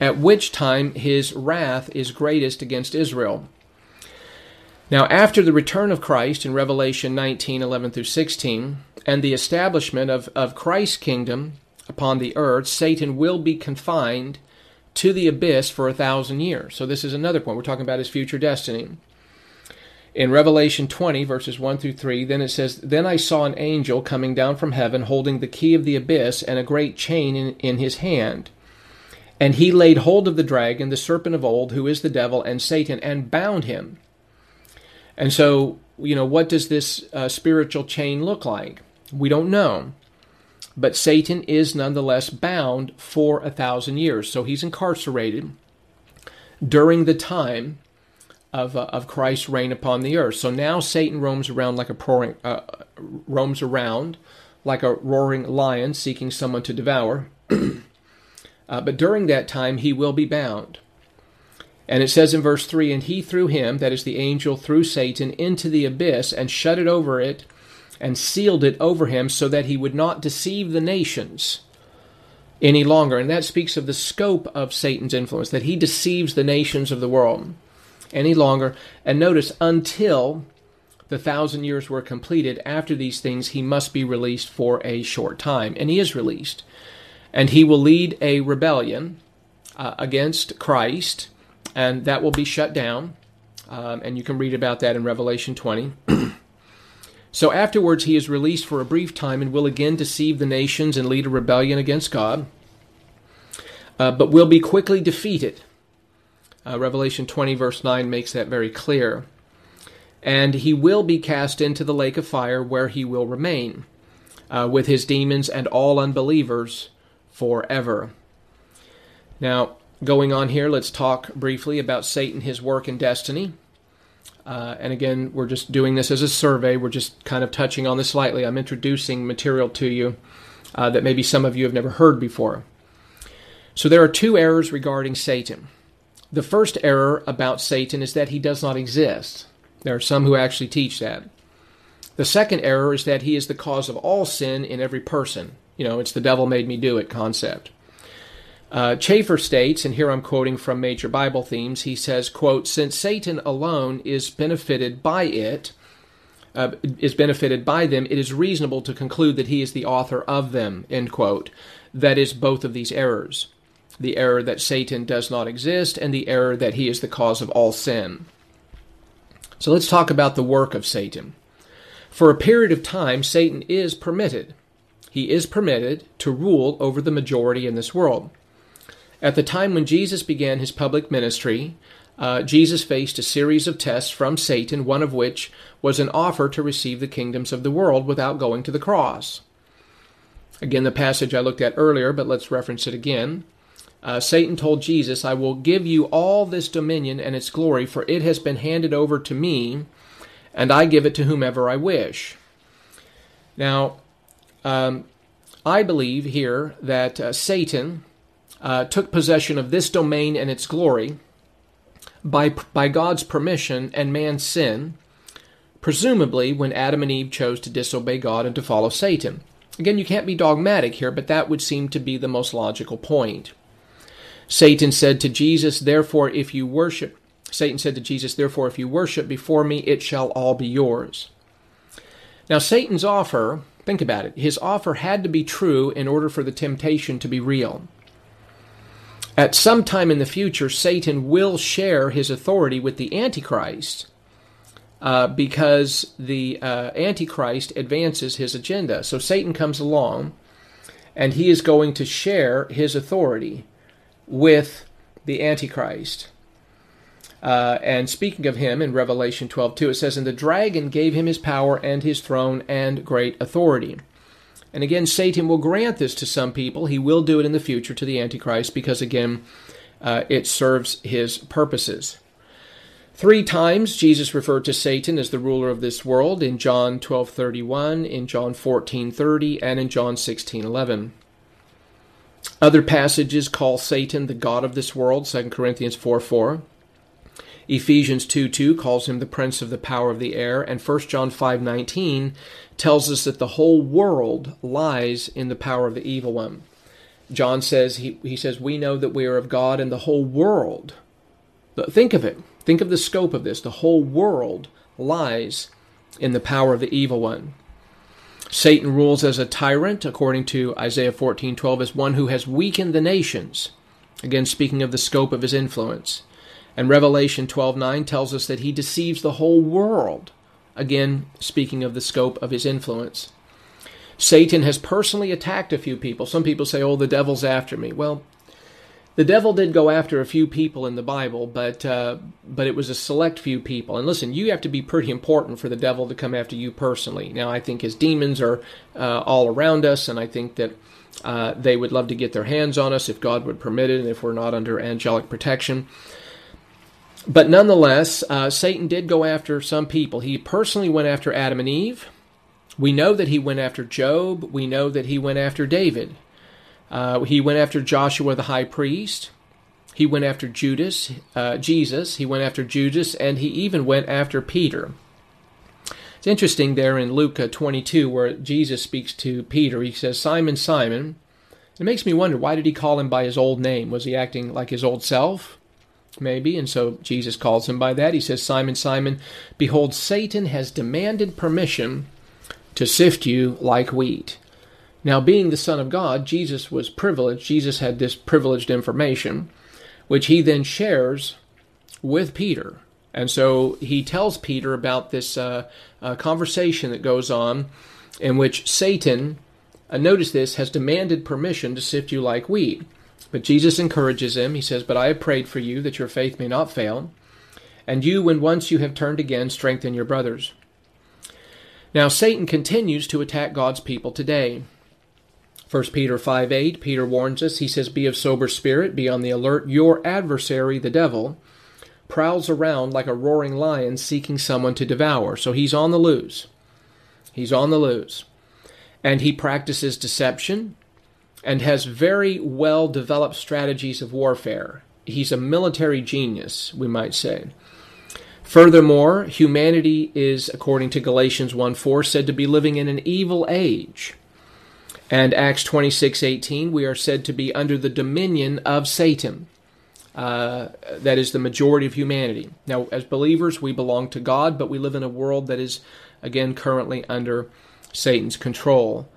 at which time his wrath is greatest against Israel. Now, after the return of Christ in Revelation 19 11 through 16, and the establishment of, of Christ's kingdom upon the earth, Satan will be confined to the abyss for a thousand years. So, this is another point. We're talking about his future destiny. In Revelation 20, verses 1 through 3, then it says, Then I saw an angel coming down from heaven, holding the key of the abyss and a great chain in, in his hand. And he laid hold of the dragon, the serpent of old, who is the devil and Satan, and bound him. And so, you know, what does this uh, spiritual chain look like? We don't know. But Satan is nonetheless bound for a thousand years. So he's incarcerated during the time of, uh, of Christ's reign upon the earth. So now Satan roams around like a uh, roams around like a roaring lion seeking someone to devour. uh, but during that time he will be bound. And it says in verse 3 And he threw him, that is the angel, threw Satan into the abyss and shut it over it and sealed it over him so that he would not deceive the nations any longer. And that speaks of the scope of Satan's influence, that he deceives the nations of the world any longer. And notice, until the thousand years were completed, after these things, he must be released for a short time. And he is released. And he will lead a rebellion uh, against Christ, and that will be shut down. Um, and you can read about that in Revelation 20. so afterwards, he is released for a brief time and will again deceive the nations and lead a rebellion against God, uh, but will be quickly defeated uh, Revelation 20, verse 9, makes that very clear. And he will be cast into the lake of fire where he will remain uh, with his demons and all unbelievers forever. Now, going on here, let's talk briefly about Satan, his work, and destiny. Uh, and again, we're just doing this as a survey. We're just kind of touching on this slightly. I'm introducing material to you uh, that maybe some of you have never heard before. So, there are two errors regarding Satan. The first error about Satan is that he does not exist. There are some who actually teach that. The second error is that he is the cause of all sin in every person. You know, it's the devil made me do it concept. Uh, Chafer states, and here I'm quoting from Major Bible Themes, he says, quote, Since Satan alone is benefited by it, uh, is benefited by them, it is reasonable to conclude that he is the author of them, end quote. That is both of these errors the error that Satan does not exist, and the error that he is the cause of all sin. So let's talk about the work of Satan. For a period of time, Satan is permitted. He is permitted to rule over the majority in this world. At the time when Jesus began his public ministry, uh, Jesus faced a series of tests from Satan, one of which was an offer to receive the kingdoms of the world without going to the cross. Again, the passage I looked at earlier, but let's reference it again. Uh, Satan told Jesus, I will give you all this dominion and its glory, for it has been handed over to me, and I give it to whomever I wish. Now, um, I believe here that uh, Satan uh, took possession of this domain and its glory by, by God's permission and man's sin, presumably when Adam and Eve chose to disobey God and to follow Satan. Again, you can't be dogmatic here, but that would seem to be the most logical point. Satan said to Jesus, Therefore, if you worship, Satan said to Jesus, Therefore, if you worship before me, it shall all be yours. Now, Satan's offer, think about it, his offer had to be true in order for the temptation to be real. At some time in the future, Satan will share his authority with the Antichrist uh, because the uh, Antichrist advances his agenda. So Satan comes along and he is going to share his authority with the Antichrist. Uh, and speaking of him in Revelation 12 2, it says, And the dragon gave him his power and his throne and great authority. And again, Satan will grant this to some people. He will do it in the future to the Antichrist because, again, uh, it serves his purposes. Three times Jesus referred to Satan as the ruler of this world in John 12:31, in John 14:30, and in John 16:11. Other passages call Satan the god of this world, 2 Corinthians 4 4. Ephesians 2 2 calls him the prince of the power of the air, and 1 John 5 19 tells us that the whole world lies in the power of the evil one. John says, he, he says, We know that we are of God, and the whole world, think of it, think of the scope of this, the whole world lies in the power of the evil one. Satan rules as a tyrant, according to Isaiah 14:12, as one who has weakened the nations. Again, speaking of the scope of his influence. And Revelation 12:9 tells us that he deceives the whole world. Again, speaking of the scope of his influence. Satan has personally attacked a few people. Some people say, "Oh, the devil's after me." Well, the devil did go after a few people in the Bible, but uh, but it was a select few people. And listen, you have to be pretty important for the devil to come after you personally. Now, I think his demons are uh, all around us, and I think that uh, they would love to get their hands on us if God would permit it, and if we're not under angelic protection. But nonetheless, uh, Satan did go after some people. He personally went after Adam and Eve. We know that he went after Job. We know that he went after David. Uh, he went after Joshua the high priest. He went after Judas, uh, Jesus. He went after Judas, and he even went after Peter. It's interesting there in Luke uh, 22 where Jesus speaks to Peter. He says, Simon, Simon. It makes me wonder why did he call him by his old name? Was he acting like his old self? Maybe. And so Jesus calls him by that. He says, Simon, Simon, behold, Satan has demanded permission to sift you like wheat. Now, being the Son of God, Jesus was privileged. Jesus had this privileged information, which he then shares with Peter. And so he tells Peter about this uh, uh, conversation that goes on in which Satan, uh, notice this, has demanded permission to sift you like wheat. But Jesus encourages him. He says, But I have prayed for you that your faith may not fail. And you, when once you have turned again, strengthen your brothers. Now, Satan continues to attack God's people today. 1 Peter 5 8, Peter warns us. He says, Be of sober spirit, be on the alert. Your adversary, the devil, prowls around like a roaring lion seeking someone to devour. So he's on the loose. He's on the loose. And he practices deception and has very well developed strategies of warfare. He's a military genius, we might say. Furthermore, humanity is, according to Galatians 1 4, said to be living in an evil age. And Acts 26:18, we are said to be under the dominion of Satan. Uh, that is the majority of humanity. Now, as believers, we belong to God, but we live in a world that is, again, currently under Satan's control.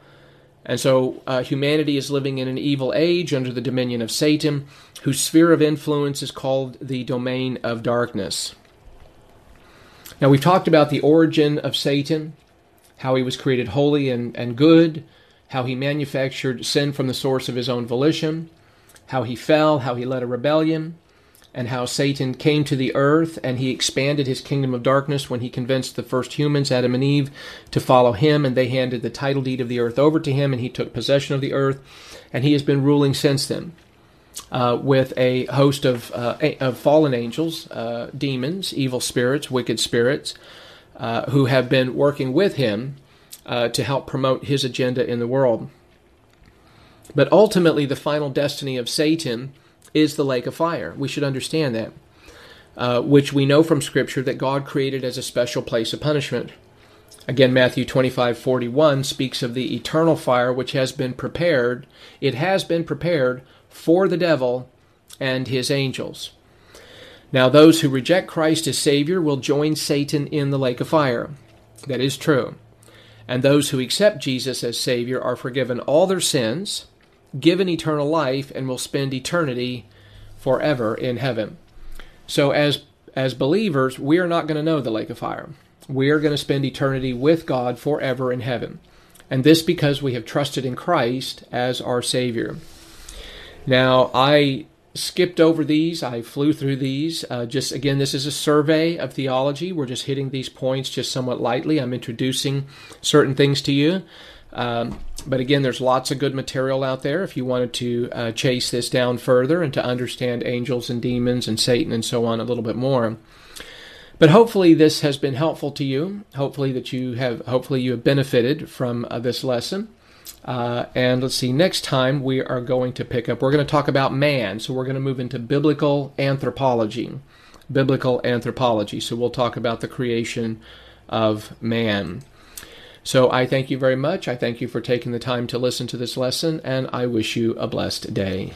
And so uh, humanity is living in an evil age under the dominion of Satan, whose sphere of influence is called the domain of darkness. Now, we've talked about the origin of Satan, how he was created holy and, and good, how he manufactured sin from the source of his own volition, how he fell, how he led a rebellion, and how Satan came to the earth and he expanded his kingdom of darkness when he convinced the first humans, Adam and Eve, to follow him, and they handed the title deed of the earth over to him, and he took possession of the earth, and he has been ruling since then. Uh, with a host of, uh, of fallen angels, uh, demons, evil spirits, wicked spirits, uh, who have been working with him uh, to help promote his agenda in the world. But ultimately, the final destiny of Satan is the lake of fire. We should understand that, uh, which we know from Scripture that God created as a special place of punishment. Again, Matthew 25 41 speaks of the eternal fire which has been prepared. It has been prepared for the devil and his angels. Now, those who reject Christ as Savior will join Satan in the lake of fire. That is true and those who accept Jesus as Savior are forgiven all their sins, given eternal life, and will spend eternity forever in heaven. So, as as believers, we are not going to know the lake of fire. We are going to spend eternity with God forever in heaven. And this because we have trusted in Christ as our Savior. Now, I skipped over these. I flew through these. Uh, just again, this is a survey of theology. We're just hitting these points just somewhat lightly. I'm introducing certain things to you. Um, but again, there's lots of good material out there if you wanted to uh, chase this down further and to understand angels and demons and Satan and so on a little bit more. But hopefully, this has been helpful to you. Hopefully, that you have hopefully you have benefited from uh, this lesson. Uh, and let's see, next time we are going to pick up, we're going to talk about man. So we're going to move into biblical anthropology. Biblical anthropology. So we'll talk about the creation of man. So I thank you very much. I thank you for taking the time to listen to this lesson, and I wish you a blessed day.